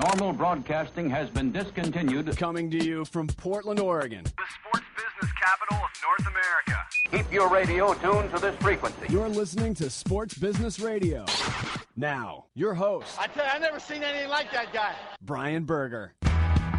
Normal broadcasting has been discontinued. Coming to you from Portland, Oregon. The sports business capital of North America. Keep your radio tuned to this frequency. You're listening to Sports Business Radio. Now, your host, I tell you, I've never seen anything like that guy. Brian Berger.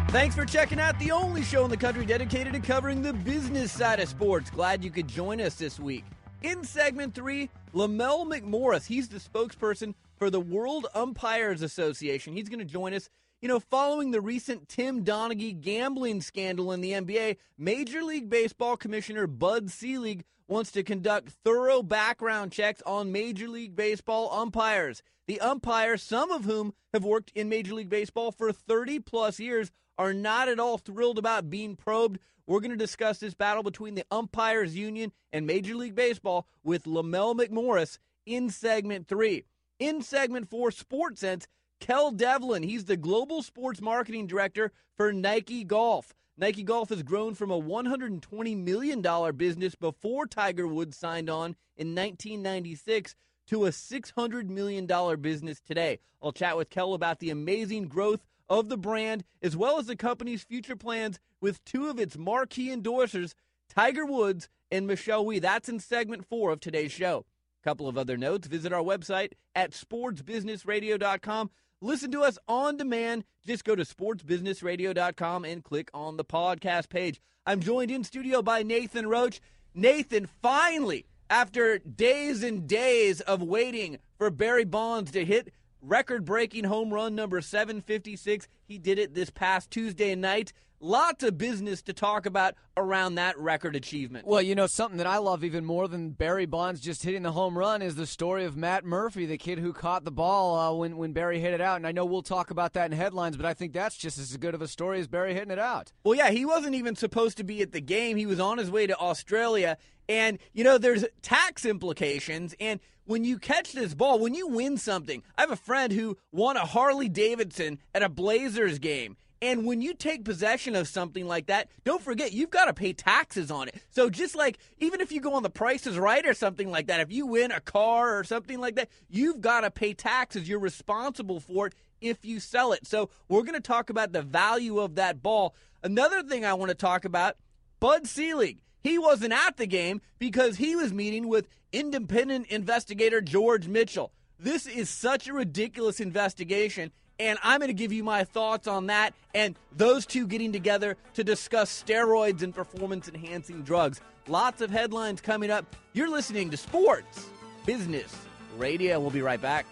Thanks for checking out the only show in the country dedicated to covering the business side of sports. Glad you could join us this week. In segment three, Lamell McMorris, he's the spokesperson for the World Umpires Association. He's going to join us. You know, following the recent Tim Donaghy gambling scandal in the NBA, Major League Baseball Commissioner Bud Selig wants to conduct thorough background checks on Major League Baseball umpires. The umpires, some of whom have worked in Major League Baseball for 30 plus years, are not at all thrilled about being probed. We're going to discuss this battle between the Umpires Union and Major League Baseball with Lamell McMorris in segment three. In segment four, Sports Sense, Kel Devlin. He's the global sports marketing director for Nike Golf. Nike Golf has grown from a $120 million business before Tiger Woods signed on in 1996 to a $600 million business today. I'll chat with Kel about the amazing growth of the brand as well as the company's future plans with two of its marquee endorsers, Tiger Woods and Michelle Wie. That's in segment four of today's show. Couple of other notes visit our website at sportsbusinessradio.com. Listen to us on demand. Just go to sportsbusinessradio.com and click on the podcast page. I'm joined in studio by Nathan Roach. Nathan, finally, after days and days of waiting for Barry Bonds to hit record breaking home run number 756, he did it this past Tuesday night. Lots of business to talk about around that record achievement. Well, you know, something that I love even more than Barry Bonds just hitting the home run is the story of Matt Murphy, the kid who caught the ball uh, when, when Barry hit it out. And I know we'll talk about that in headlines, but I think that's just as good of a story as Barry hitting it out. Well, yeah, he wasn't even supposed to be at the game. He was on his way to Australia. And, you know, there's tax implications. And when you catch this ball, when you win something, I have a friend who won a Harley Davidson at a Blazers game. And when you take possession of something like that, don't forget you've got to pay taxes on it. So just like even if you go on the prices right or something like that, if you win a car or something like that, you've got to pay taxes. You're responsible for it if you sell it. So we're going to talk about the value of that ball. Another thing I want to talk about, Bud Selig. He wasn't at the game because he was meeting with independent investigator George Mitchell. This is such a ridiculous investigation and I'm going to give you my thoughts on that and those two getting together to discuss steroids and performance enhancing drugs. Lots of headlines coming up. You're listening to Sports Business Radio. We'll be right back.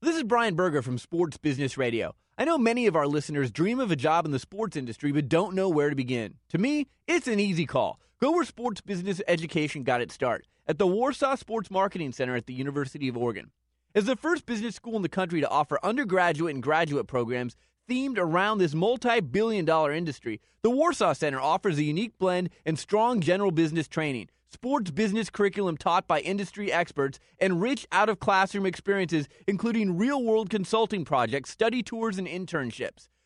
This is Brian Berger from Sports Business Radio. I know many of our listeners dream of a job in the sports industry but don't know where to begin. To me, it's an easy call. Go where sports business education got its start at the Warsaw Sports Marketing Center at the University of Oregon. As the first business school in the country to offer undergraduate and graduate programs themed around this multi billion dollar industry, the Warsaw Center offers a unique blend and strong general business training, sports business curriculum taught by industry experts, and rich out of classroom experiences, including real world consulting projects, study tours, and internships.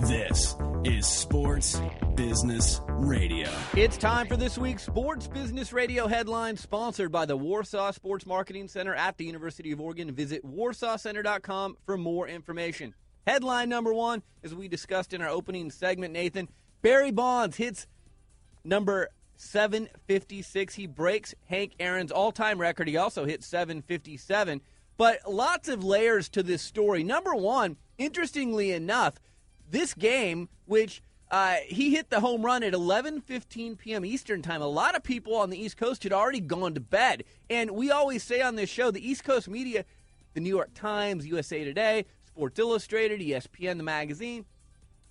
This is Sports Business Radio. It's time for this week's Sports Business Radio headline, sponsored by the Warsaw Sports Marketing Center at the University of Oregon. Visit warsawcenter.com for more information. Headline number one, as we discussed in our opening segment, Nathan, Barry Bonds hits number 756. He breaks Hank Aaron's all time record. He also hit 757. But lots of layers to this story. Number one, interestingly enough, this game, which uh, he hit the home run at 11:15 p.m. Eastern time. A lot of people on the East Coast had already gone to bed, and we always say on this show, the East Coast media, the New York Times, USA Today, Sports Illustrated, ESPN, the magazine,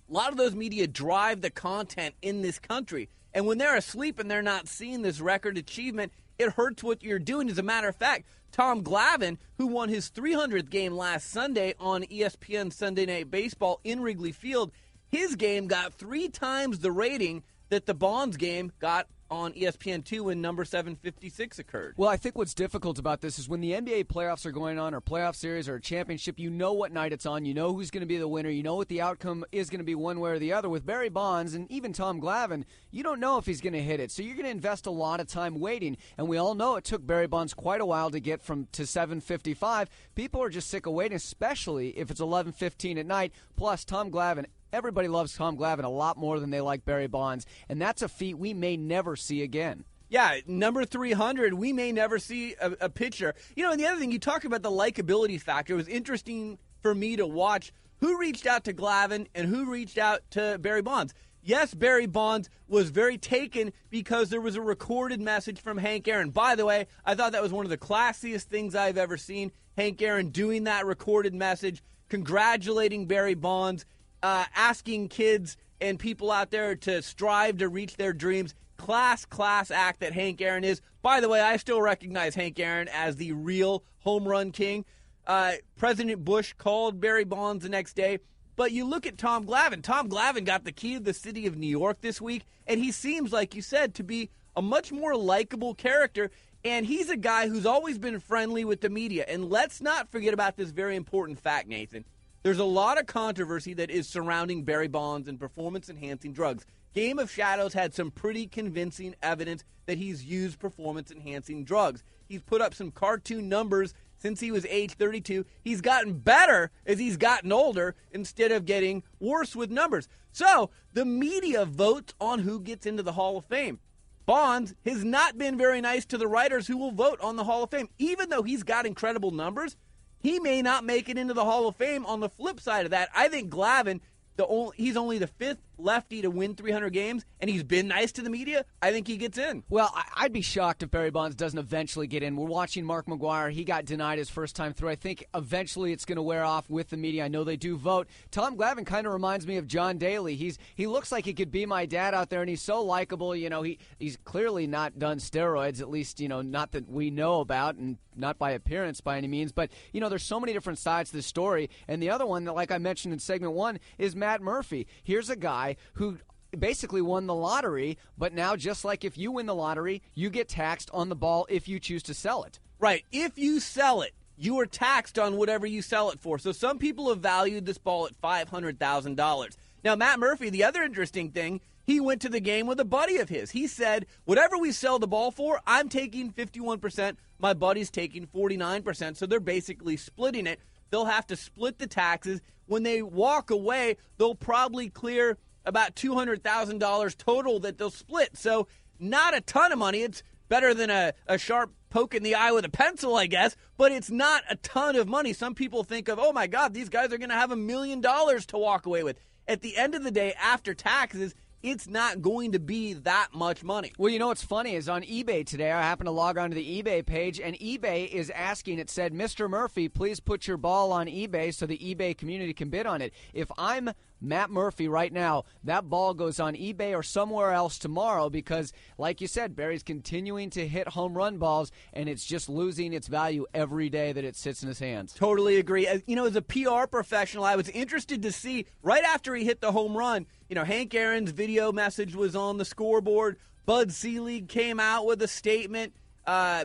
a lot of those media drive the content in this country. And when they're asleep and they're not seeing this record achievement, it hurts what you're doing. As a matter of fact, Tom Glavine, who won his 300th game last Sunday on ESPN Sunday Night Baseball in Wrigley Field, his game got three times the rating that the Bonds game got on E ESPN2 when number 756 occurred. Well, I think what's difficult about this is when the NBA playoffs are going on, or playoff series, or a championship, you know what night it's on. You know who's going to be the winner. You know what the outcome is going to be one way or the other. With Barry Bonds and even Tom Glavine, you don't know if he's going to hit it. So you're going to invest a lot of time waiting. And we all know it took Barry Bonds quite a while to get from to 755. People are just sick of waiting, especially if it's 11:15 at night. Plus, Tom Glavine Everybody loves Tom Glavine a lot more than they like Barry Bonds, and that's a feat we may never see again. Yeah, number 300, we may never see a, a pitcher. You know, and the other thing, you talk about the likability factor. It was interesting for me to watch who reached out to Glavine and who reached out to Barry Bonds. Yes, Barry Bonds was very taken because there was a recorded message from Hank Aaron. By the way, I thought that was one of the classiest things I've ever seen. Hank Aaron doing that recorded message, congratulating Barry Bonds, uh, asking kids and people out there to strive to reach their dreams. Class, class act that Hank Aaron is. By the way, I still recognize Hank Aaron as the real home run king. Uh, President Bush called Barry Bonds the next day. But you look at Tom Glavine. Tom Glavine got the key to the city of New York this week, and he seems, like you said, to be a much more likable character. And he's a guy who's always been friendly with the media. And let's not forget about this very important fact, Nathan. There's a lot of controversy that is surrounding Barry Bonds and performance enhancing drugs. Game of Shadows had some pretty convincing evidence that he's used performance enhancing drugs. He's put up some cartoon numbers since he was age 32. He's gotten better as he's gotten older instead of getting worse with numbers. So the media votes on who gets into the Hall of Fame. Bonds has not been very nice to the writers who will vote on the Hall of Fame. Even though he's got incredible numbers, he may not make it into the Hall of Fame. On the flip side of that, I think Glavine, the only, he's only the fifth lefty to win 300 games, and he's been nice to the media. I think he gets in. Well, I'd be shocked if Barry Bonds doesn't eventually get in. We're watching Mark McGwire. He got denied his first time through. I think eventually it's going to wear off with the media. I know they do vote. Tom Glavine kind of reminds me of John Daly. He's he looks like he could be my dad out there, and he's so likable. You know, he he's clearly not done steroids, at least you know not that we know about, and not by appearance by any means. But you know, there's so many different sides to the story. And the other one that, like I mentioned in segment one, is Matt Murphy. Here's a guy who basically won the lottery, but now just like if you win the lottery, you get taxed on the ball if you choose to sell it. Right. If you sell it, you are taxed on whatever you sell it for. So some people have valued this ball at $500,000. Now, Matt Murphy, the other interesting thing, he went to the game with a buddy of his. He said, whatever we sell the ball for, I'm taking 51%, my buddy's taking 49%. So they're basically splitting it. They'll have to split the taxes. When they walk away, they'll probably clear about $200,000 total that they'll split. So not a ton of money. It's better than a, a sharp poke in the eye with a pencil, I guess, but it's not a ton of money. Some people think of, oh my God, these guys are going to have a million dollars to walk away with. At the end of the day, after taxes, it's not going to be that much money. Well, you know what's funny is on eBay today, I happened to log onto the eBay page, and eBay is asking, it said, Mr. Murphy, please put your ball on eBay so the eBay community can bid on it. If I'm Matt Murphy right now, that ball goes on eBay or somewhere else tomorrow because, like you said, Barry's continuing to hit home run balls, and it's just losing its value every day that it sits in his hands. Totally agree. You know, as a PR professional, I was interested to see right after he hit the home run. You know, Hank Aaron's video message was on the scoreboard. Bud Selig came out with a statement. Uh,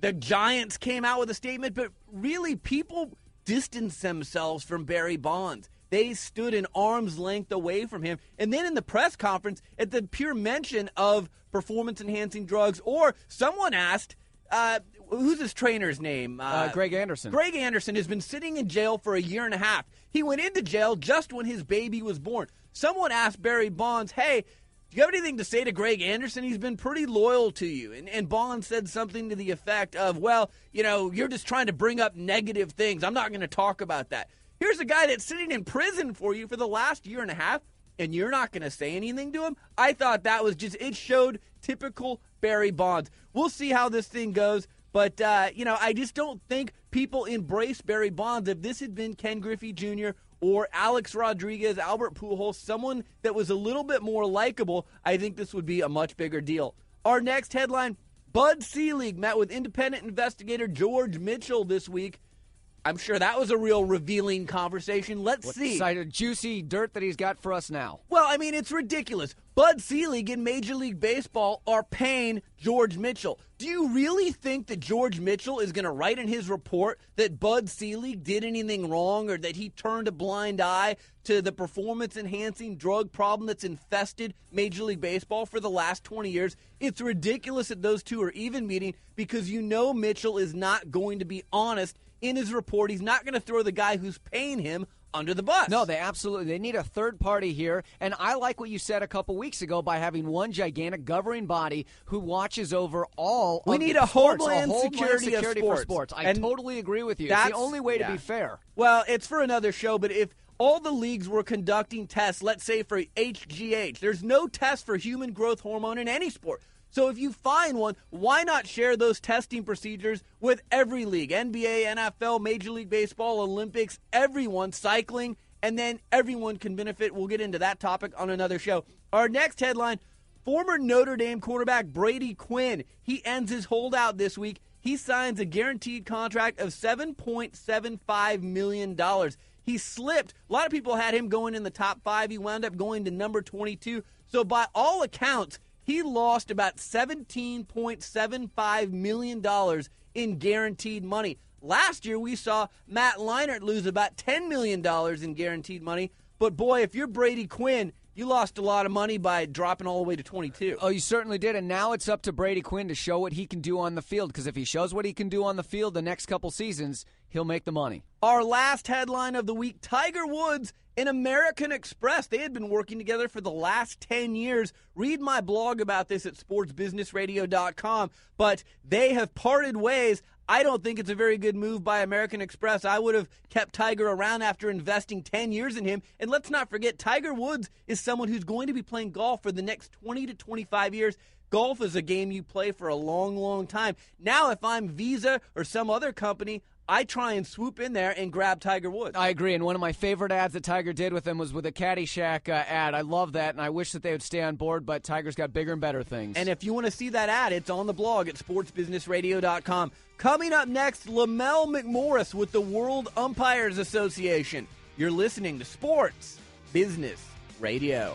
the Giants came out with a statement, but really, people distanced themselves from Barry Bonds. They stood an arm's length away from him. And then in the press conference, at the pure mention of performance enhancing drugs, or someone asked, uh, who's his trainer's name? Uh, Greg Anderson. Greg Anderson has been sitting in jail for a year and a half. He went into jail just when his baby was born. Someone asked Barry Bonds, hey, do you have anything to say to Greg Anderson? He's been pretty loyal to you. And, and Bonds said something to the effect of, well, you know, you're just trying to bring up negative things. I'm not going to talk about that. Here's a guy that's sitting in prison for you for the last year and a half, and you're not going to say anything to him? I thought that was just, it showed typical Barry Bonds. We'll see how this thing goes. But, uh, you know, I just don't think people embrace Barry Bonds. If this had been Ken Griffey Jr. or Alex Rodriguez, Albert Pujols, someone that was a little bit more likable, I think this would be a much bigger deal. Our next headline Bud Selig met with independent investigator George Mitchell this week. I'm sure that was a real revealing conversation. Let's What see. side of juicy dirt that he's got for us now? Well, I mean, it's ridiculous. Bud Selig in Major League Baseball are paying George Mitchell. Do you really think that George Mitchell is going to write in his report that Bud Selig did anything wrong or that he turned a blind eye to the performance enhancing drug problem that's infested Major League Baseball for the last 20 years? It's ridiculous that those two are even meeting because you know Mitchell is not going to be honest in his report. He's not going to throw the guy who's paying him under the bus. No, they absolutely they need a third party here, and I like what you said a couple weeks ago by having one gigantic governing body who watches over all. We of need the a sports, homeland a homeland security of security sports. for sports. I And totally agree with you. It's that's- the only way yeah. to be fair. Well, it's for another show, but if all the leagues were conducting tests, let's say for HGH, there's no test for human growth hormone in any sport. So if you find one, why not share those testing procedures with every league? NBA, NFL, Major League Baseball, Olympics, everyone, cycling, and then everyone can benefit. We'll get into that topic on another show. Our next headline Former Notre Dame quarterback Brady Quinn, he ends his holdout this week. He signs a guaranteed contract of $7.75 million. He slipped. A lot of people had him going in the top five. He wound up going to number 22. So, by all accounts, he lost about $17.75 million in guaranteed money. Last year, we saw Matt Leinart lose about $10 million in guaranteed money. But boy, if you're Brady Quinn, you lost a lot of money by dropping all the way to 22. Oh, you certainly did, and now it's up to Brady Quinn to show what he can do on the field. Because if he shows what he can do on the field the next couple seasons, he'll make the money. Our last headline of the week Tiger Woods and American Express. They had been working together for the last 10 years. Read my blog about this at sportsbusinessradio.com. But they have parted ways. I don't think it's a very good move by American Express. I would have kept Tiger around after investing 10 years in him. And let's not forget, Tiger Woods is someone who's going to be playing golf for the next 20 to 25 years. Golf is a game you play for a long, long time. Now, if I'm Visa or some other company, I try and swoop in there and grab Tiger Woods. I agree, and one of my favorite ads that Tiger did with him was with a Caddyshack uh, ad. I love that, and I wish that they would stay on board. But Tiger's got bigger and better things. And if you want to see that ad, it's on the blog at sportsbusinessradio.com. Coming up next, Lamell McMorris with the World Umpires Association. You're listening to Sports Business Radio.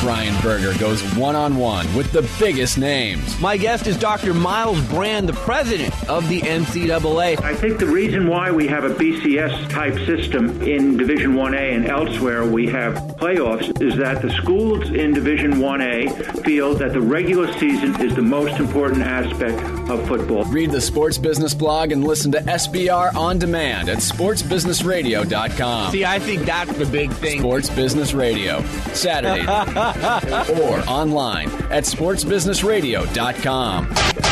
Brian Berger goes one on one with the biggest names. My guest is Dr. Myles Brand, the president of the NCAA. I think the reason why we have a BCS type system in Division 1A and elsewhere we have playoffs is that the schools in Division 1A feel that the regular season is the most important aspect of football. Read the Sports Business blog and listen to SBR on demand at sportsbusinessradio.com. See, I think that's the big thing. Sports Business Radio, Saturdays or online at sportsbusinessradio.com.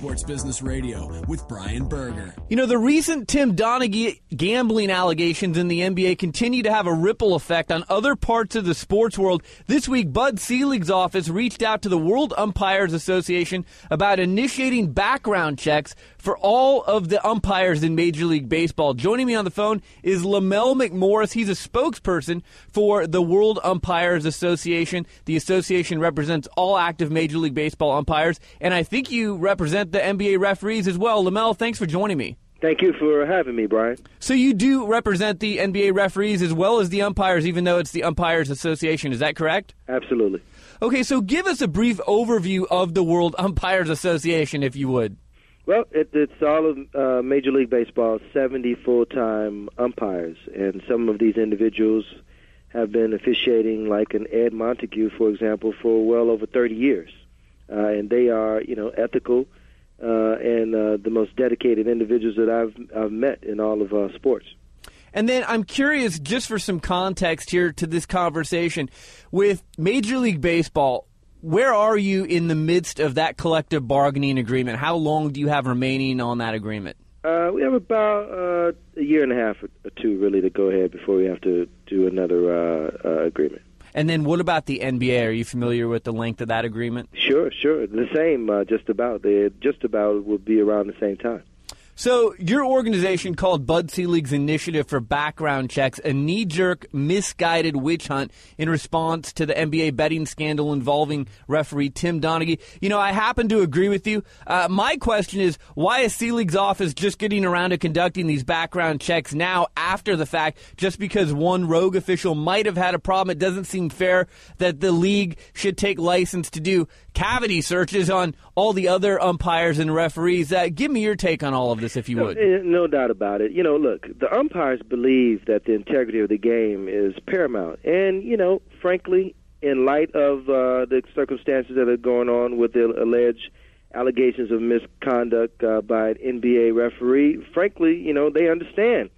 Sports Business Radio with Brian Berger. You know, the recent Tim Donaghy gambling allegations in the NBA continue to have a ripple effect on other parts of the sports world. This week, Bud Selig's office reached out to the World Umpires Association about initiating background checks for all of the umpires in Major League Baseball. Joining me on the phone is Lamell McMorris. He's a spokesperson for the World Umpires Association. The association represents all active Major League Baseball umpires, and I think you represent the NBA referees as well. Lamell, thanks for joining me. Thank you for having me, Brian. So you do represent the NBA referees as well as the umpires, even though it's the Umpires Association. Is that correct? Absolutely. Okay, so give us a brief overview of the World Umpires Association, if you would. Well, it, it's all of uh, Major League Baseball, 70 full time umpires. And some of these individuals have been officiating, like an Ed Montague, for example, for well over 30 years. Uh, and they are, you know, ethical uh, and uh, the most dedicated individuals that I've, I've met in all of uh, sports. And then I'm curious, just for some context here to this conversation, with Major League Baseball, where are you in the midst of that collective bargaining agreement? How long do you have remaining on that agreement? Uh, we have about uh, a year and a half or two, really, to go ahead before we have to do another uh, uh, agreement. And then what about the NBA? Are you familiar with the length of that agreement? Sure, sure. The same, uh, just about. They just about will be around the same time. So, your organization called Bud Selig's Initiative for Background Checks a knee jerk, misguided witch hunt in response to the NBA betting scandal involving referee Tim Donaghy. You know, I happen to agree with you. Uh, my question is why is Selig's office just getting around to conducting these background checks now after the fact, just because one rogue official might have had a problem? It doesn't seem fair that the league should take license to do cavity searches on all the other umpires and referees. Uh, give me your take on all of this, if you would. No, no doubt about it. You know, look, the umpires believe that the integrity of the game is paramount, and you know, frankly, in light of uh, the circumstances that are going on with the alleged allegations of misconduct uh, by an NBA referee, frankly, you know, they understand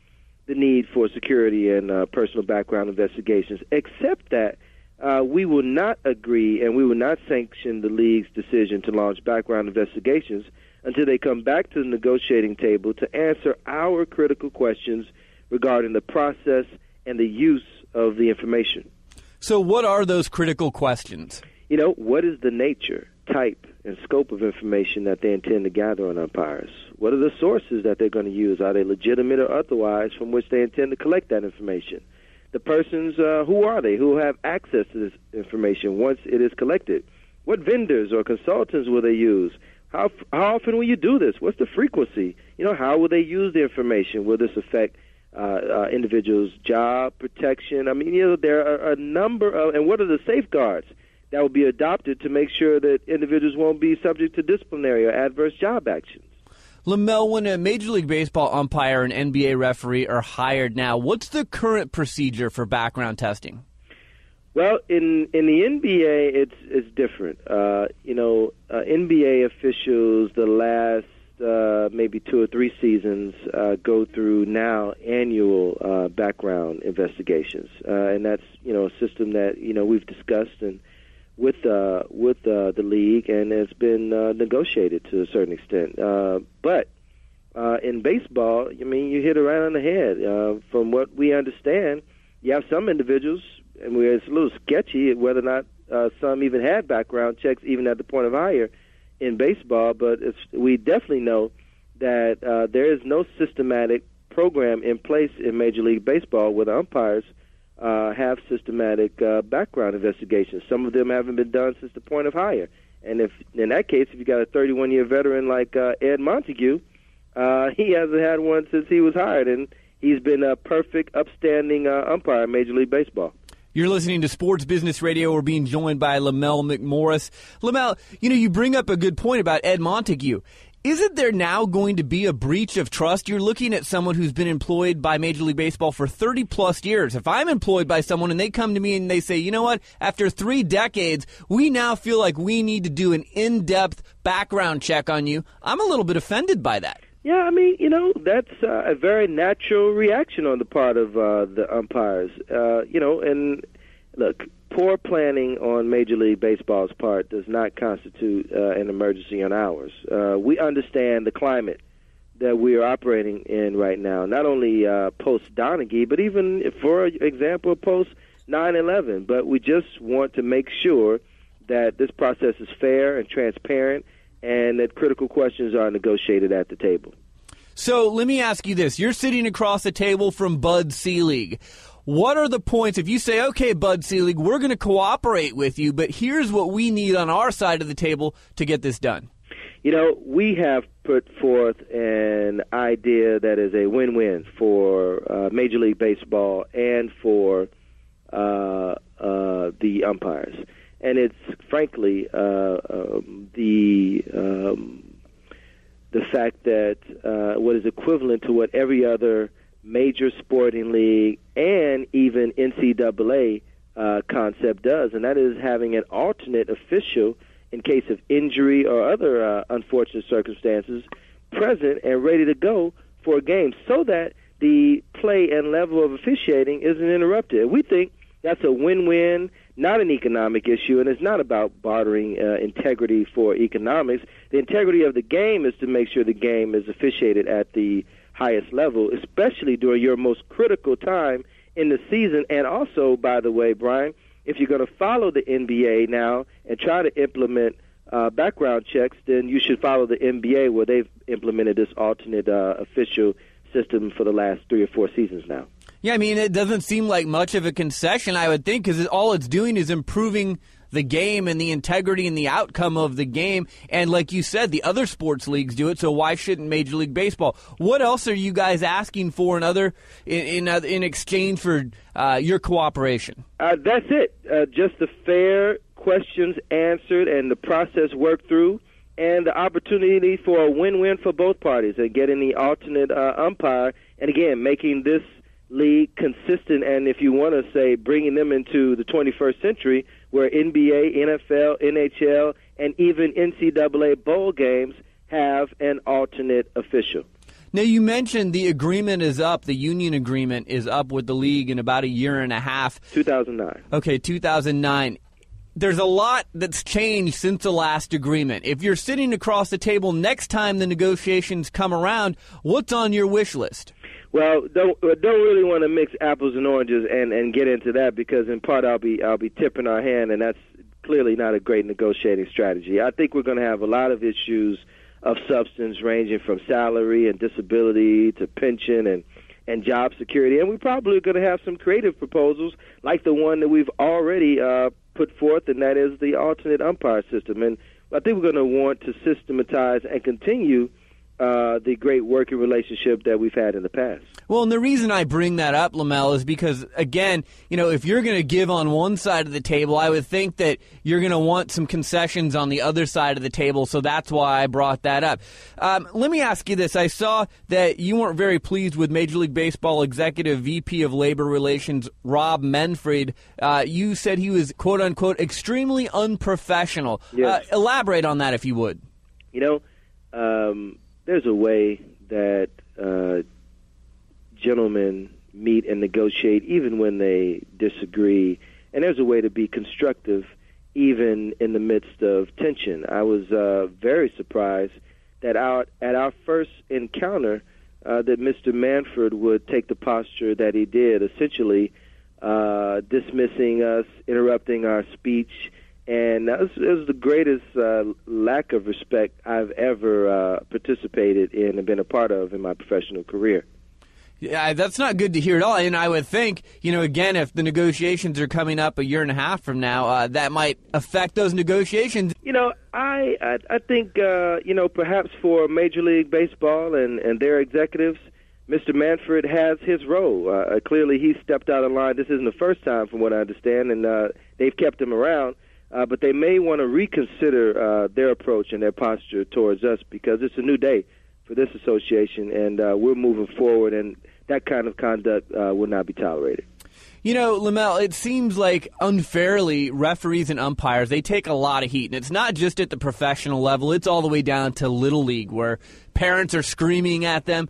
the need for security and uh, personal background investigations, except that uh, we will not agree and we will not sanction the league's decision to launch background investigations until they come back to the negotiating table to answer our critical questions regarding the process and the use of the information. So, what are those critical questions? You know, what is the nature, type, and scope of information that they intend to gather on umpires? What are the sources that they're going to use? Are they legitimate or otherwise from which they intend to collect that information? The persons uh, who are they who have access to this information once it is collected? What vendors or consultants will they use? How how often will you do this? What's the frequency? You know how will they use the information? Will this affect uh, uh, individuals job protection? I mean you know there are a number of and what are the safeguards that will be adopted to make sure that individuals won't be subject to disciplinary or adverse job actions LaMelo, when a Major League Baseball umpire and NBA referee are hired now, what's the current procedure for background testing? Well, in in the NBA, it's it's different. Uh, you know, uh, NBA officials the last uh, maybe two or three seasons uh, go through now annual uh, background investigations, uh, and that's you know a system that you know we've discussed and with uh, with uh, the league, and it's been uh, negotiated to a certain extent. Uh, but uh, in baseball, I mean, you hit it right on the head. Uh, from what we understand, you have some individuals, and where it's a little sketchy whether or not uh, some even had background checks, even at the point of hire in baseball. But it's, we definitely know that uh, there is no systematic program in place in Major League Baseball with umpires – uh, have systematic uh, background investigations. Some of them haven't been done since the point of hire. And if in that case, if you got a 31 year veteran like uh, Ed Montague, uh, he hasn't had one since he was hired, and he's been a perfect, upstanding uh, umpire in Major League Baseball. You're listening to Sports Business Radio. We're being joined by Lamell McMorris. Lamell, you know, you bring up a good point about Ed Montague. Isn't there now going to be a breach of trust? You're looking at someone who's been employed by Major League Baseball for 30 plus years. If I'm employed by someone and they come to me and they say, you know what, after three decades, we now feel like we need to do an in depth background check on you, I'm a little bit offended by that. Yeah, I mean, you know, that's uh, a very natural reaction on the part of uh, the umpires. Uh, you know, and look, poor planning on Major League Baseball's part does not constitute uh, an emergency on ours. Uh, we understand the climate that we are operating in right now, not only uh, post Donaghy, but even, for example, post 9 11. But we just want to make sure that this process is fair and transparent and that critical questions are negotiated at the table. So let me ask you this. You're sitting across the table from Bud Selig. What are the points if you say, okay, Bud Selig, we're going to cooperate with you, but here's what we need on our side of the table to get this done? You know, we have put forth an idea that is a win win for uh, Major League Baseball and for uh, uh, the umpires. And it's frankly uh, um, the um, the fact that uh, what is equivalent to what every other major sporting league and even NCAA uh, concept does, and that is having an alternate official in case of injury or other uh, unfortunate circumstances present and ready to go for a game so that the play and level of officiating isn't interrupted. We think that's a win-win. not an economic issue, and it's not about bartering uh, integrity for economics. The integrity of the game is to make sure the game is officiated at the highest level, especially during your most critical time in the season. And also, by the way, Brian, if you're going to follow the NBA now and try to implement uh, background checks, then you should follow the NBA where they've implemented this alternate uh, official system for the last three or four seasons now. Yeah, I mean, it doesn't seem like much of a concession, I would think, because all it's doing is improving the game and the integrity and the outcome of the game. And like you said, the other sports leagues do it, so why shouldn't Major League Baseball? What else are you guys asking for in other in in, in exchange for uh, your cooperation? Uh, that's it. Uh, just the fair questions answered and the process worked through and the opportunity for a win-win for both parties and getting the alternate uh, umpire and again making this league consistent and if you want to say bringing them into the 21st century where NBA, NFL, NHL, and even NCAA bowl games have an alternate official. Now, you mentioned the agreement is up, the union agreement is up with the league in about a year and a half. 2009. Okay, 2009 there's a lot that's changed since the last agreement. If you're sitting across the table next time the negotiations come around, what's on your wish list? Well, don't don't really want to mix apples and oranges and and get into that because in part I'll be I'll be tipping our hand and that's clearly not a great negotiating strategy. I think we're going to have a lot of issues of substance ranging from salary and disability to pension and and job security and we're probably going to have some creative proposals like the one that we've already uh put forth and that is the alternate umpire system and I think we're going to want to systematize and continue uh, the great working relationship that we've had in the past. Well, and the reason I bring that up, Lamell, is because again, you know, if you're going to give on one side of the table, I would think that you're going to want some concessions on the other side of the table. So that's why I brought that up. Um, let me ask you this: I saw that you weren't very pleased with Major League Baseball Executive VP of Labor Relations Rob Manfred. Uh, you said he was quote unquote extremely unprofessional. Yes. Uh, elaborate on that, if you would. You know. Um, there's a way that uh, gentlemen meet and negotiate even when they disagree, and there's a way to be constructive even in the midst of tension. I was uh, very surprised that our, at our first encounter uh, that Mr. Manfred would take the posture that he did, essentially uh, dismissing us, interrupting our speech, and that was, it was the greatest uh, lack of respect I've ever uh, participated in and been a part of in my professional career. Yeah, that's not good to hear at all. And I would think, you know, again, if the negotiations are coming up a year and a half from now, uh, that might affect those negotiations. You know, I I, I think uh, you know perhaps for Major League Baseball and and their executives, Mr. Manfred has his role. Uh, clearly, he stepped out of line. This isn't the first time, from what I understand, and uh, they've kept him around uh, but they may want to reconsider uh, their approach and their posture towards us because it's a new day for this association, and uh, we're moving forward, and that kind of conduct uh, will not be tolerated. You know, Lamell, it seems like unfairly referees and umpires, they take a lot of heat. And it's not just at the professional level, it's all the way down to Little League where parents are screaming at them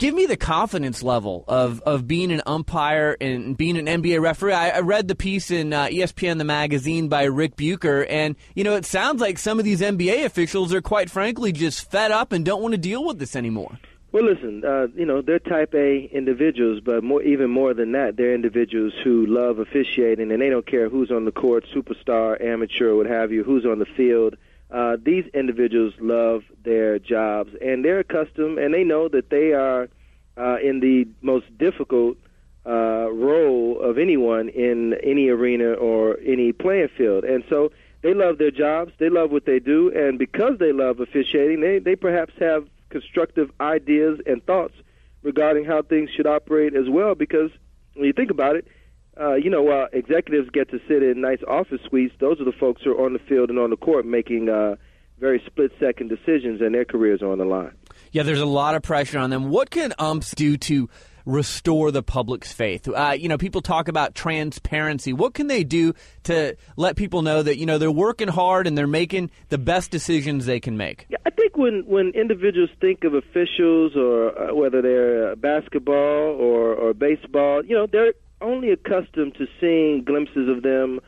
give me the confidence level of, of being an umpire and being an NBA referee. I, I read the piece in uh, ESPN the magazine by Rick Bucher, and you know it sounds like some of these NBA officials are quite frankly just fed up and don't want to deal with this anymore. Well, listen, uh, you know they're Type A individuals, but more, even more than that, they're individuals who love officiating, and they don't care who's on the court, superstar, amateur, what have you, who's on the field uh, these individuals love their jobs and they're accustomed and they know that they are uh, in the most difficult uh, role of anyone in any arena or any playing field. And so they love their jobs, they love what they do, and because they love officiating, they, they perhaps have constructive ideas and thoughts regarding how things should operate as well. Because when you think about it, uh, you know, uh, executives get to sit in nice office suites. Those are the folks who are on the field and on the court making uh, very split second decisions, and their careers are on the line. Yeah, there's a lot of pressure on them. What can umps do to restore the public's faith? Uh, you know, people talk about transparency. What can they do to let people know that you know they're working hard and they're making the best decisions they can make? Yeah, I think when when individuals think of officials, or uh, whether they're basketball or or baseball, you know, they're only accustomed to seeing glimpses of them,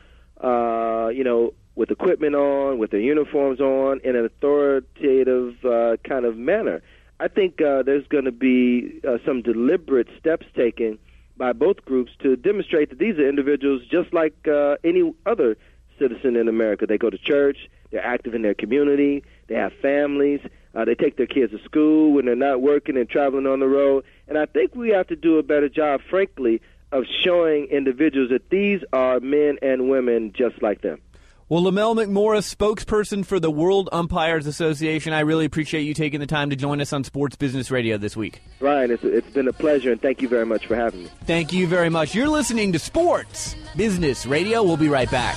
uh, you know, with equipment on, with their uniforms on, in an authoritative uh, kind of manner. I think uh, there's going to be uh, some deliberate steps taken by both groups to demonstrate that these are individuals just like uh, any other citizen in America. They go to church, they're active in their community, they have families, uh, they take their kids to school when they're not working and traveling on the road. And I think we have to do a better job, frankly, of showing individuals that these are men and women just like them. Well, Lamell McMorris, spokesperson for the World Umpires Association, I really appreciate you taking the time to join us on Sports Business Radio this week. Ryan, it's, it's been a pleasure, and thank you very much for having me. Thank you very much. You're listening to Sports Business Radio. We'll be right back.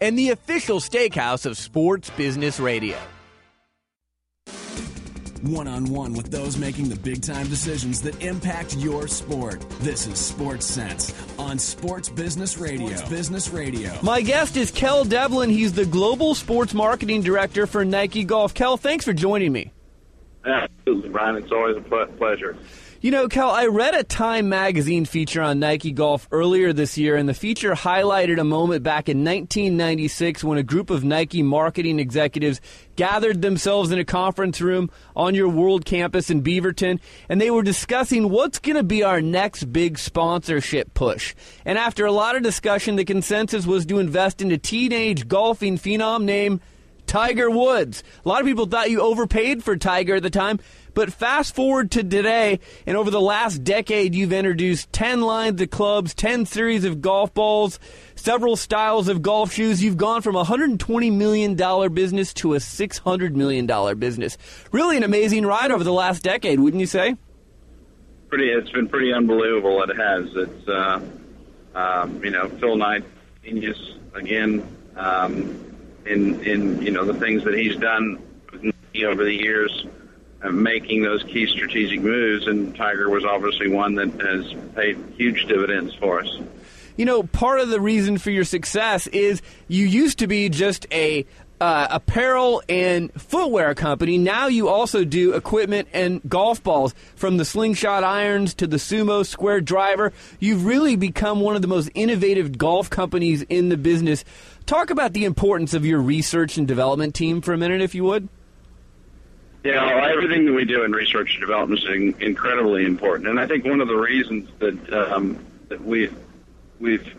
and the official steakhouse of Sports Business Radio. One on one with those making the big time decisions that impact your sport. This is Sports Sense on Sports Business Radio. Sports Business Radio. My guest is Kel Devlin. He's the Global Sports Marketing Director for Nike Golf. Kel, thanks for joining me. Absolutely, Brian. It's always a pleasure. You know, Kel, I read a Time magazine feature on Nike Golf earlier this year, and the feature highlighted a moment back in 1996 when a group of Nike marketing executives gathered themselves in a conference room on your world campus in Beaverton, and they were discussing what's going to be our next big sponsorship push. And after a lot of discussion, the consensus was to invest in a teenage golfing phenom named Tiger Woods. A lot of people thought you overpaid for Tiger at the time. But fast forward to today, and over the last decade, you've introduced 10 lines of clubs, 10 series of golf balls, several styles of golf shoes. You've gone from a $120 million business to a $600 million business. Really an amazing ride over the last decade, wouldn't you say? Pretty, it's been pretty unbelievable. It has. It's, uh, um, you know, Phil Knight, genius again, um, in in you know the things that he's done over the years making those key strategic moves, and Tiger was obviously one that has paid huge dividends for us. You know, part of the reason for your success is you used to be just a uh, apparel and footwear company. Now you also do equipment and golf balls, from the slingshot irons to the sumo square driver. You've really become one of the most innovative golf companies in the business. Talk about the importance of your research and development team for a minute, if you would. Yeah, everything that we do in research and development is incredibly important, and I think one of the reasons that um, that we've we've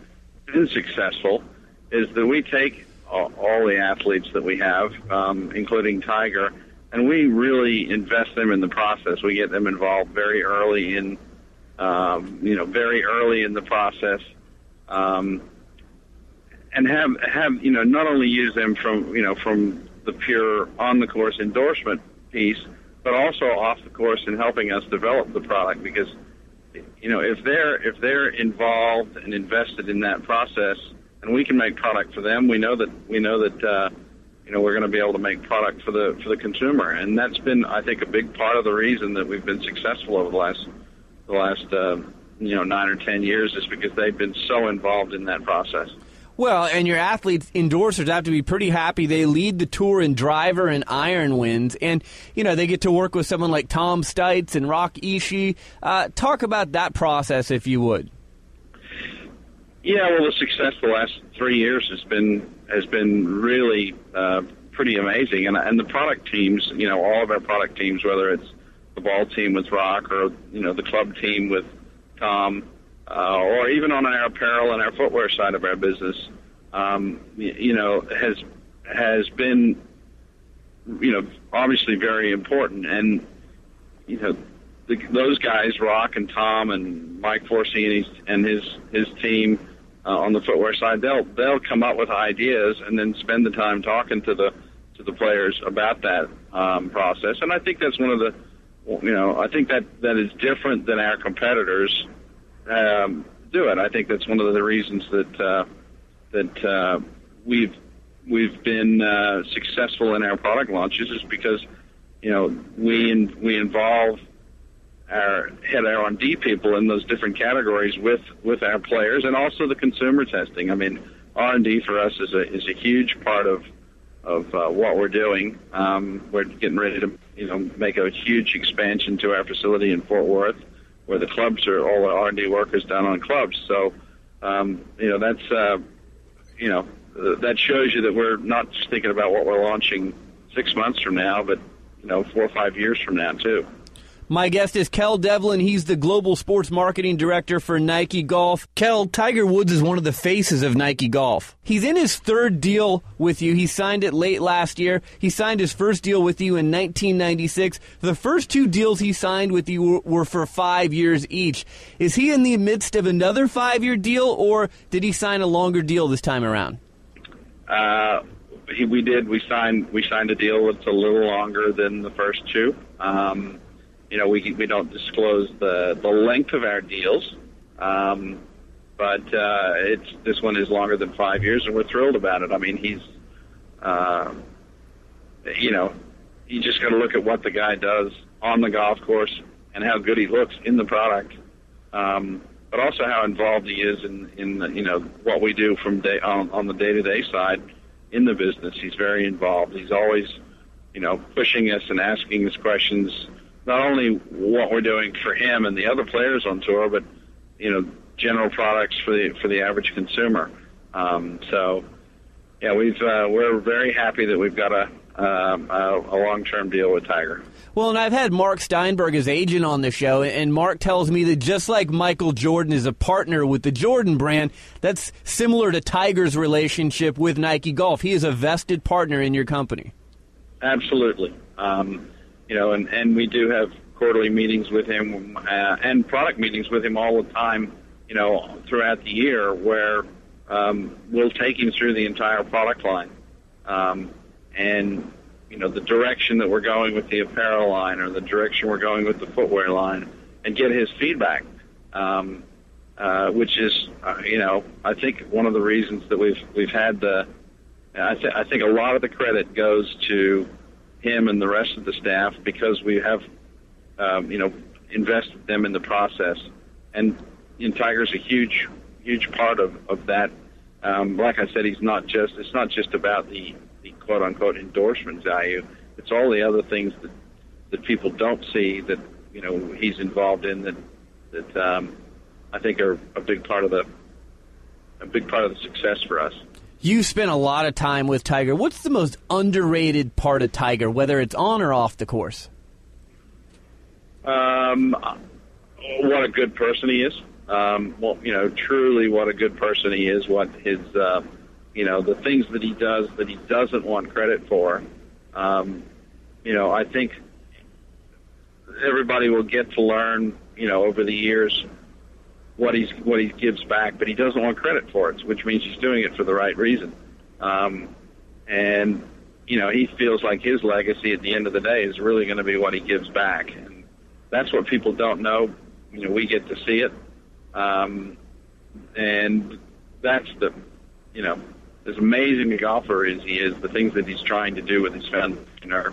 been successful is that we take all, all the athletes that we have, um, including Tiger, and we really invest them in the process. We get them involved very early in, um, you know, very early in the process, um, and have have you know not only use them from you know from the pure on the course endorsement piece, but also off the course in helping us develop the product because you know if they're if they're involved and invested in that process and we can make product for them we know that we know that uh, you know we're going to be able to make product for the for the consumer and that's been I think a big part of the reason that we've been successful over the last the last uh, you know nine or ten years is because they've been so involved in that process. Well, and your athletes endorsers have to be pretty happy. They lead the tour in driver and iron wins, and you know they get to work with someone like Tom Stites and Rock Ishii. Uh, talk about that process, if you would. Yeah, well, the success the last three years has been has been really uh, pretty amazing, and and the product teams, you know, all of our product teams, whether it's the ball team with Rock, or you know the club team with Tom, uh, or even on our apparel and our footwear side of our business, um, you know, has has been, you know, obviously very important. And you know, the, those guys, Rock and Tom and Mike his, and his his team uh, on the footwear side, they'll they'll come up with ideas and then spend the time talking to the to the players about that um, process. And I think that's one of the, you know, I think that that is different than our competitors um, do it. I think that's one of the reasons that uh, that uh, we've we've been uh, successful in our product launches is because you know we in, we involve our head R and D people in those different categories with with our players and also the consumer testing. I mean, R and D for us is a is a huge part of of uh, what we're doing. Um, we're getting ready to you know make a huge expansion to our facility in Fort Worth, where the clubs are all the R and D work is done on clubs. So um, you know that's uh, you know that shows you that we're not just thinking about what we're launching six months from now, but you know four or five years from now too. My guest is Kel Devlin. He's the global sports marketing director for Nike Golf. Kel, Tiger Woods is one of the faces of Nike Golf. He's in his third deal with you. He signed it late last year. He signed his first deal with you in 1996. The first two deals he signed with you were for five years each. Is he in the midst of another five year deal, or did he sign a longer deal this time around? Uh, we did. We signed. We signed a deal that's a little longer than the first two. Um, you know, we we don't disclose the the length of our deals, um, but uh, it's this one is longer than five years, and we're thrilled about it. I mean, he's, uh, you know, you just got to look at what the guy does on the golf course and how good he looks in the product, um, but also how involved he is in in the, you know what we do from day on, on the day to day side in the business. He's very involved. He's always, you know, pushing us and asking us questions not only what we're doing for him and the other players on tour, but you know, general products for the for the average consumer. Um, so, yeah, we've uh, we're very happy that we've got a um, a, a long term deal with Tiger. Well, and I've had Mark Steinberg as agent on the show, and Mark tells me that just like Michael Jordan is a partner with the Jordan brand, that's similar to Tiger's relationship with Nike Golf. He is a vested partner in your company. Absolutely. Um, you know, and, and we do have quarterly meetings with him uh, and product meetings with him all the time, you know, throughout the year where um, we'll take him through the entire product line. Um, and, you know, the direction that we're going with the apparel line or the direction we're going with the footwear line and get his feedback. Um, uh, which is, uh, you know, I think one of the reasons that we've we've had the, I, th- I think a lot of the credit goes to him and the rest of the staff because we have, um, you know, invested them in the process. And in Tiger's a huge, huge part of, of that. Um, like I said, he's not just, it's not just about the, the quote unquote endorsement value. It's all the other things that, that people don't see that, you know, he's involved in that, that, um, I think are a big part of the, a big part of the success for us. You spent a lot of time with Tiger. What's the most underrated part of Tiger, whether it's on or off the course? Um, what a good person he is. Um, well, you know, truly what a good person he is. What his, uh, you know, the things that he does that he doesn't want credit for. Um, you know, I think everybody will get to learn, you know, over the years what he's what he gives back, but he doesn't want credit for it, which means he's doing it for the right reason. Um, and you know, he feels like his legacy at the end of the day is really going to be what he gives back, and that's what people don't know. You know, we get to see it, um, and that's the, you know, as amazing a golfer as he is, the things that he's trying to do with his foundation are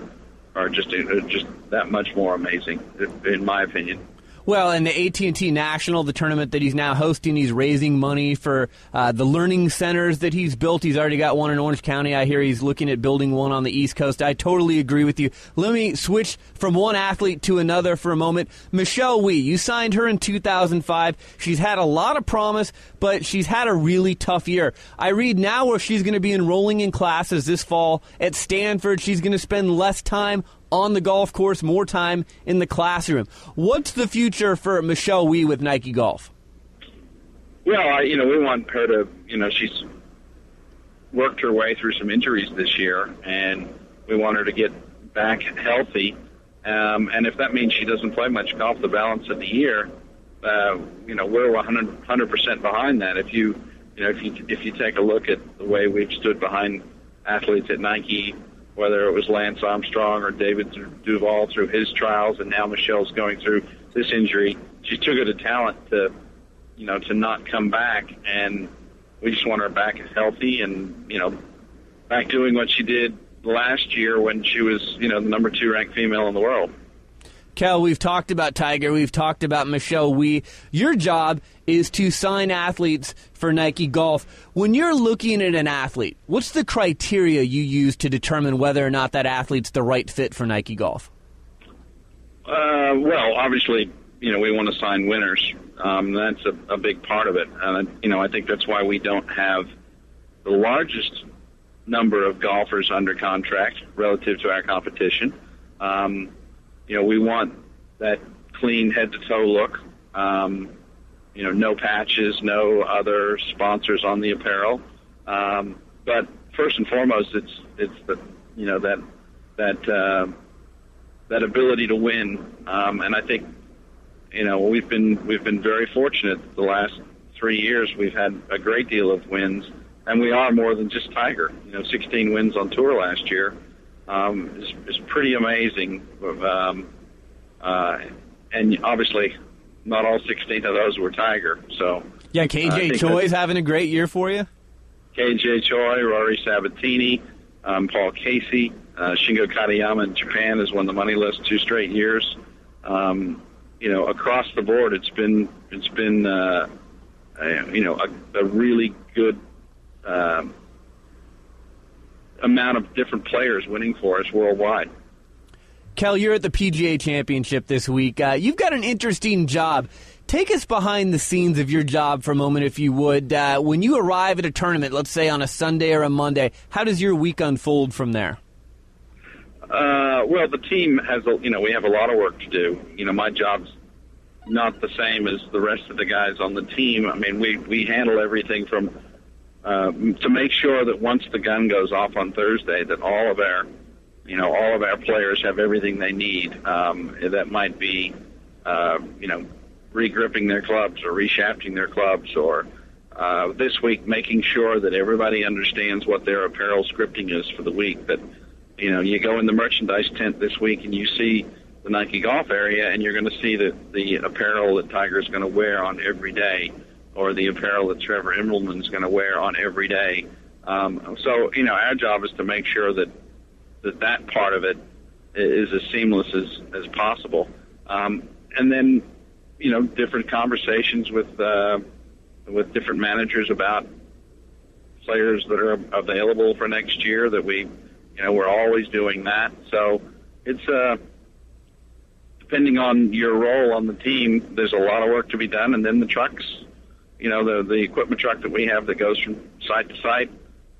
are just just that much more amazing, in my opinion. Well, and the AT&T National, the tournament that he's now hosting, he's raising money for uh, the learning centers that he's built. He's already got one in Orange County. I hear he's looking at building one on the East Coast. I totally agree with you. Let me switch from one athlete to another for a moment. Michelle Wie, you signed her in 2005. She's had a lot of promise, but she's had a really tough year. I read now where she's going to be enrolling in classes this fall at Stanford. She's going to spend less time on the golf course, more time in the classroom. What's the future for Michelle Wie with Nike Golf? Well, I, you know, we want her to, you know, she's worked her way through some injuries this year, and we want her to get back healthy. Um, and if that means she doesn't play much golf the balance of the year, uh, you know, we're 100 percent behind that. If you, you know, if you if you take a look at the way we've stood behind athletes at Nike, whether it was Lance Armstrong or David Duval through his trials, and now Michelle's going through this injury, she's too good a talent to, you know, to not come back. And we just want her back healthy and you know, back doing what she did last year when she was, you know, the number two ranked female in the world. Kel, we've talked about Tiger, we've talked about Michelle Wie. Your job is to sign athletes for Nike Golf. When you're looking at an athlete, what's the criteria you use to determine whether or not that athlete's the right fit for Nike Golf? Uh, well, obviously, you know, we want to sign winners. Um, that's a, a big part of it. And, you know, I think that's why we don't have the largest number of golfers under contract relative to our competition. Um, you know, we want that clean head to toe look. Um, you know, no patches, no other sponsors on the apparel. Um, but first and foremost, it's it's the you know that that uh, that ability to win. Um, and I think you know we've been we've been very fortunate the last three years. We've had a great deal of wins, and we are more than just Tiger. You know, 16 wins on tour last year um, is, is pretty amazing. Um, uh, and obviously, not all 16 of those were Tiger. So yeah, KJ Choi's having a great year for you. KJ Choi, Rory Sabbatini, um, Paul Casey, uh, Shingo Katayama in Japan has won the money list two straight years. Um, you know, across the board, it's been it's been uh, you know a, a really good. Um, amount of different players winning for us worldwide. Kel, you're at the PGA Championship this week. Uh, you've got an interesting job. Take us behind the scenes of your job for a moment, if you would. Uh, when you arrive at a tournament, let's say on a Sunday or a Monday, how does your week unfold from there? Uh, well, the team has, a, you know, we have a lot of work to do. You know, my job's not the same as the rest of the guys on the team. I mean, we we handle everything from uh, to make sure that once the gun goes off on Thursday, that all of our, you know, all of our players have everything they need. Um, that might be, uh, you know, regripping their clubs or reshafting their clubs, or uh, this week making sure that everybody understands what their apparel scripting is for the week. That, you know, you go in the merchandise tent this week and you see the Nike golf area, and you're going to see that the apparel that Tiger's going to wear on every day or the apparel that Trevor Immelman is going to wear on every day. Um, so, you know, our job is to make sure that that, that part of it is as seamless as, as possible. Um, and then, you know, different conversations with uh, with different managers about players that are available for next year. That we, you know, we're always doing that. So it's uh, depending on your role on the team. There's a lot of work to be done, and then the trucks you know, the the equipment truck that we have that goes from site to site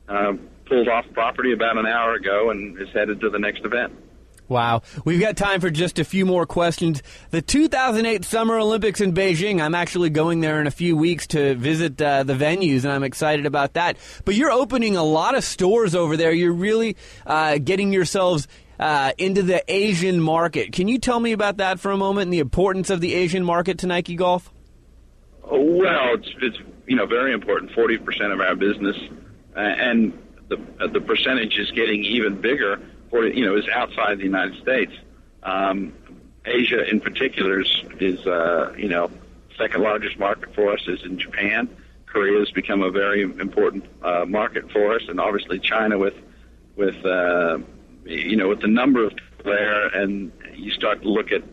uh, pulled off property about an hour ago and is headed to the next event. Wow. We've got time for just a few more questions. The 2008 Summer Olympics in Beijing, I'm actually going there in a few weeks to visit uh, the venues, and I'm excited about that. But you're opening a lot of stores over there. You're really uh, getting yourselves uh, into the Asian market. Can you tell me about that for a moment and the importance of the Asian market to Nike Golf? Well, it's it's you know very important. Forty percent of our business, uh, and the uh, the percentage is getting even bigger. For you know is outside the United States. Um, Asia in particular is, is uh, you know second largest market for us is in Japan. Korea has become a very important uh, market for us, and obviously China with with uh, you know with the number of there, and you start to look at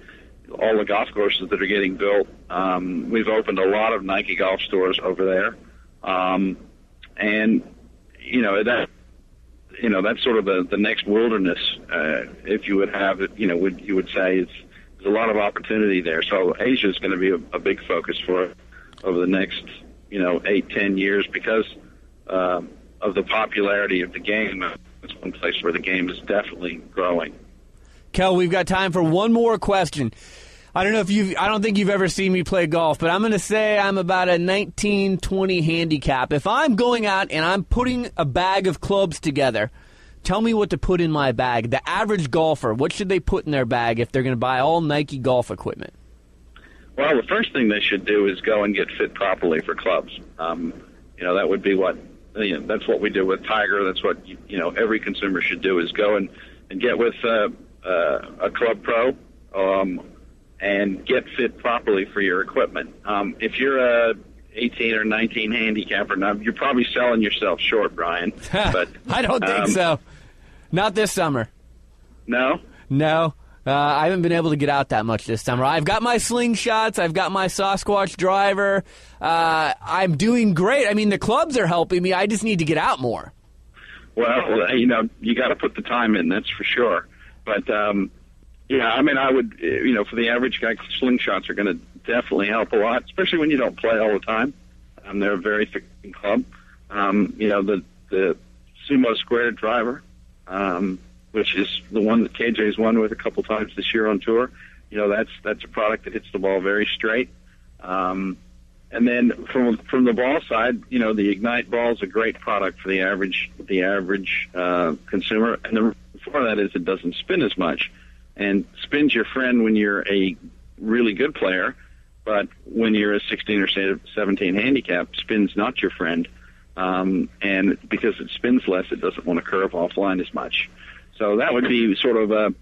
all the golf courses that are getting built. Um, we've opened a lot of Nike golf stores over there, um, and you know that you know that's sort of the, the next wilderness, uh, if you would have it. You know, would you would say it's there's a lot of opportunity there. So Asia is going to be a, a big focus for over the next you know eight ten years because uh, of the popularity of the game. It's one place where the game is definitely growing. Kel, we've got time for one more question. I don't know if you've, I don't think you've ever seen me play golf, but I'm going to say I'm about a 19, 20 handicap. If I'm going out and I'm putting a bag of clubs together, tell me what to put in my bag. The average golfer, what should they put in their bag if they're going to buy all Nike golf equipment? Well, the first thing they should do is go and get fit properly for clubs. Um, you know, that would be what you know. That's what we do with Tiger. That's what you know every consumer should do is go and and get with uh, uh, a club pro um, and get fit properly for your equipment. Um, if you're a 18 or 19 handicapper, now you're probably selling yourself short, Brian. But I don't think um, so. Not this summer. No. No. Uh, I haven't been able to get out that much this summer. I've got my slingshots. I've got my Sasquatch driver. Uh, I'm doing great. I mean, the clubs are helping me. I just need to get out more. Well, you know, you got to put the time in. That's for sure. But um, yeah, I mean, I would, uh, you know, for the average guy, slingshots are going to definitely help a lot, especially when you don't play all the time. Um, they're a very thick club. Um, you know, the the sumo square driver. Um, which is the one that KJ's won with a couple times this year on tour. You know, that's that's a product that hits the ball very straight. Um, and then from from the ball side, you know, the Ignite ball is a great product for the average the average uh, consumer. And the for that is it doesn't spin as much, and spin's your friend when you're a really good player, but when you're a 16 or 17 handicap, spin's not your friend. Um, and because it spins less, it doesn't want to curve offline as much. So that would be sort of a,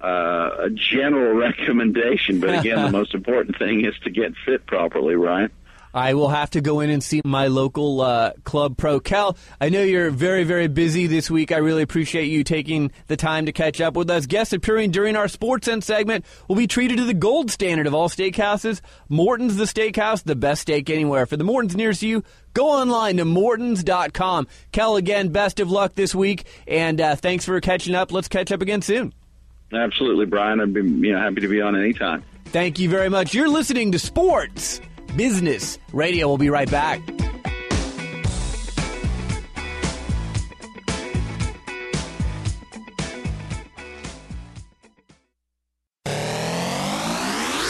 uh, a general recommendation. But again, the most important thing is to get fit properly, Brian. I will have to go in and see my local uh, club pro. Kel, I know you're very, very busy this week. I really appreciate you taking the time to catch up with us. Guests appearing during our Sports Sense segment will be treated to the gold standard of all steakhouses. Morton's the Steakhouse, the best steak anywhere. For the Morton's nearest you, go online to mortons.com. Kel, again, best of luck this week, and uh, thanks for catching up. Let's catch up again soon. Absolutely, Brian. I'd be you know, happy to be on anytime. Thank you very much. You're listening to Sports Business Radio. We'll be right back.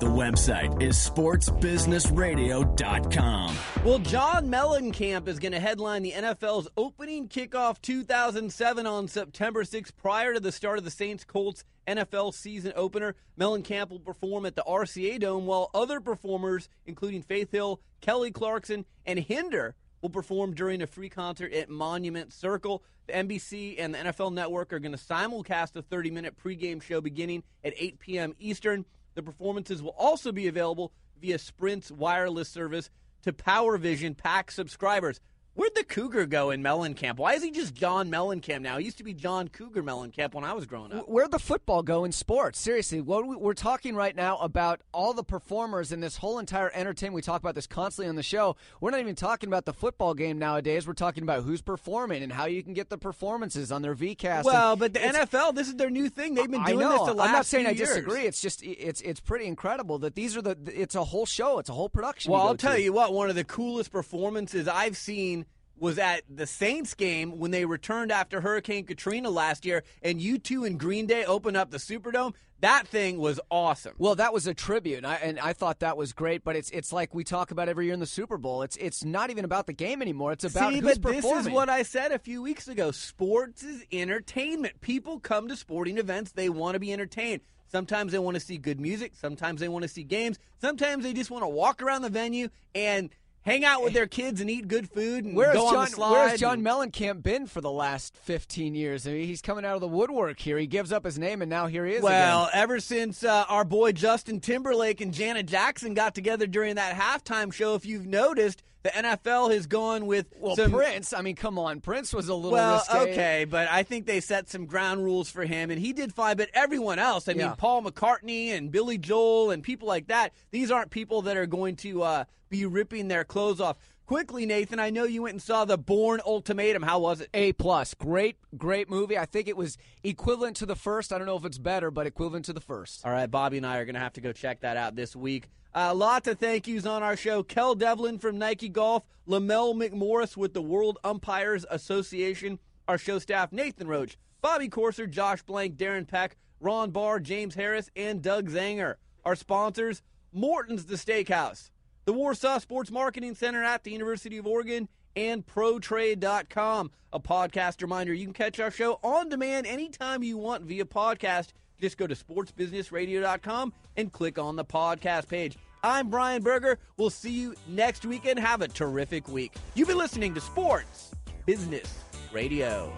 The website is sportsbusinessradio.com. Well, John Mellencamp is going to headline the NFL's opening kickoff 2007 on September 6th, prior to the start of the Saints Colts NFL season opener. Mellencamp will perform at the RCA Dome, while other performers, including Faith Hill, Kelly Clarkson, and Hinder, will perform during a free concert at Monument Circle. The NBC and the NFL Network are going to simulcast a 30 minute pregame show beginning at 8 p.m. Eastern. The performances will also be available via Sprint's wireless service to PowerVision Pack subscribers. Where'd the Cougar go in Mellencamp? Why is he just John Mellencamp now? He used to be John Cougar Mellencamp when I was growing up. Where'd the football go in sports? Seriously, what we, we're talking right now about all the performers in this whole entire entertainment. We talk about this constantly on the show. We're not even talking about the football game nowadays. We're talking about who's performing and how you can get the performances on their VCast. Well, And but the NFL, this is their new thing. They've been doing this the last time. I'm not saying I disagree. years. It's just it's it's pretty incredible that these are the. It's a whole show. It's a whole production. Well, I'll tell to. you what, one of the coolest performances I've seen was at the Saints game when they returned after Hurricane Katrina last year, and U2 in Green Day opened up the Superdome. That thing was awesome. Well, that was a tribute, and I, and I thought that was great. But it's it's like we talk about every year in the Super Bowl. It's it's not even about the game anymore. It's about See, who's but performing. this is what I said a few weeks ago. Sports is entertainment. People come to sporting events, they want to be entertained. Sometimes they want to see good music, sometimes they want to see games, sometimes they just want to walk around the venue and hang out with their kids and eat good food and Where's go on John, the slide. where's John Mellencamp been for the last 15 years? I mean, he's coming out of the woodwork here. He gives up his name, and now here he is Well, again. ever since uh, our boy Justin Timberlake and Janet Jackson got together during that halftime show, if you've noticed, The NFL has gone with Well, some Prince. I mean, come on, Prince was a little well, risque. okay, but I think they set some ground rules for him, and he did fine. But everyone else, I mean, Paul McCartney and Billy Joel and people like that, these aren't people that are going to uh, be ripping their clothes off. Quickly, Nathan, I know you went and saw the Bourne Ultimatum. How was it? A plus, great, great movie. I think it was equivalent to the first. I don't know if it's better, but equivalent to the first. All right, Bobby and I are going to have to go check that out this week. Uh, lots of thank yous on our show. Kel Devlin from Nike Golf, Lamell McMorris with the World Umpires Association, our show staff, Nathan Roach, Bobby Corser, Josh Blank, Darren Peck, Ron Barr, James Harris, and Doug Zanger. Our sponsors, Morton's the Steakhouse, the Warsaw Sports Marketing Center at the University of Oregon, and ProTrade.com. A podcast reminder you can catch our show on demand anytime you want via podcast. Just go to sportsbusinessradio.com and click on the podcast page. I'm Brian Berger. We'll see you next weekend. Have a terrific week. You've been listening to Sports Business Radio.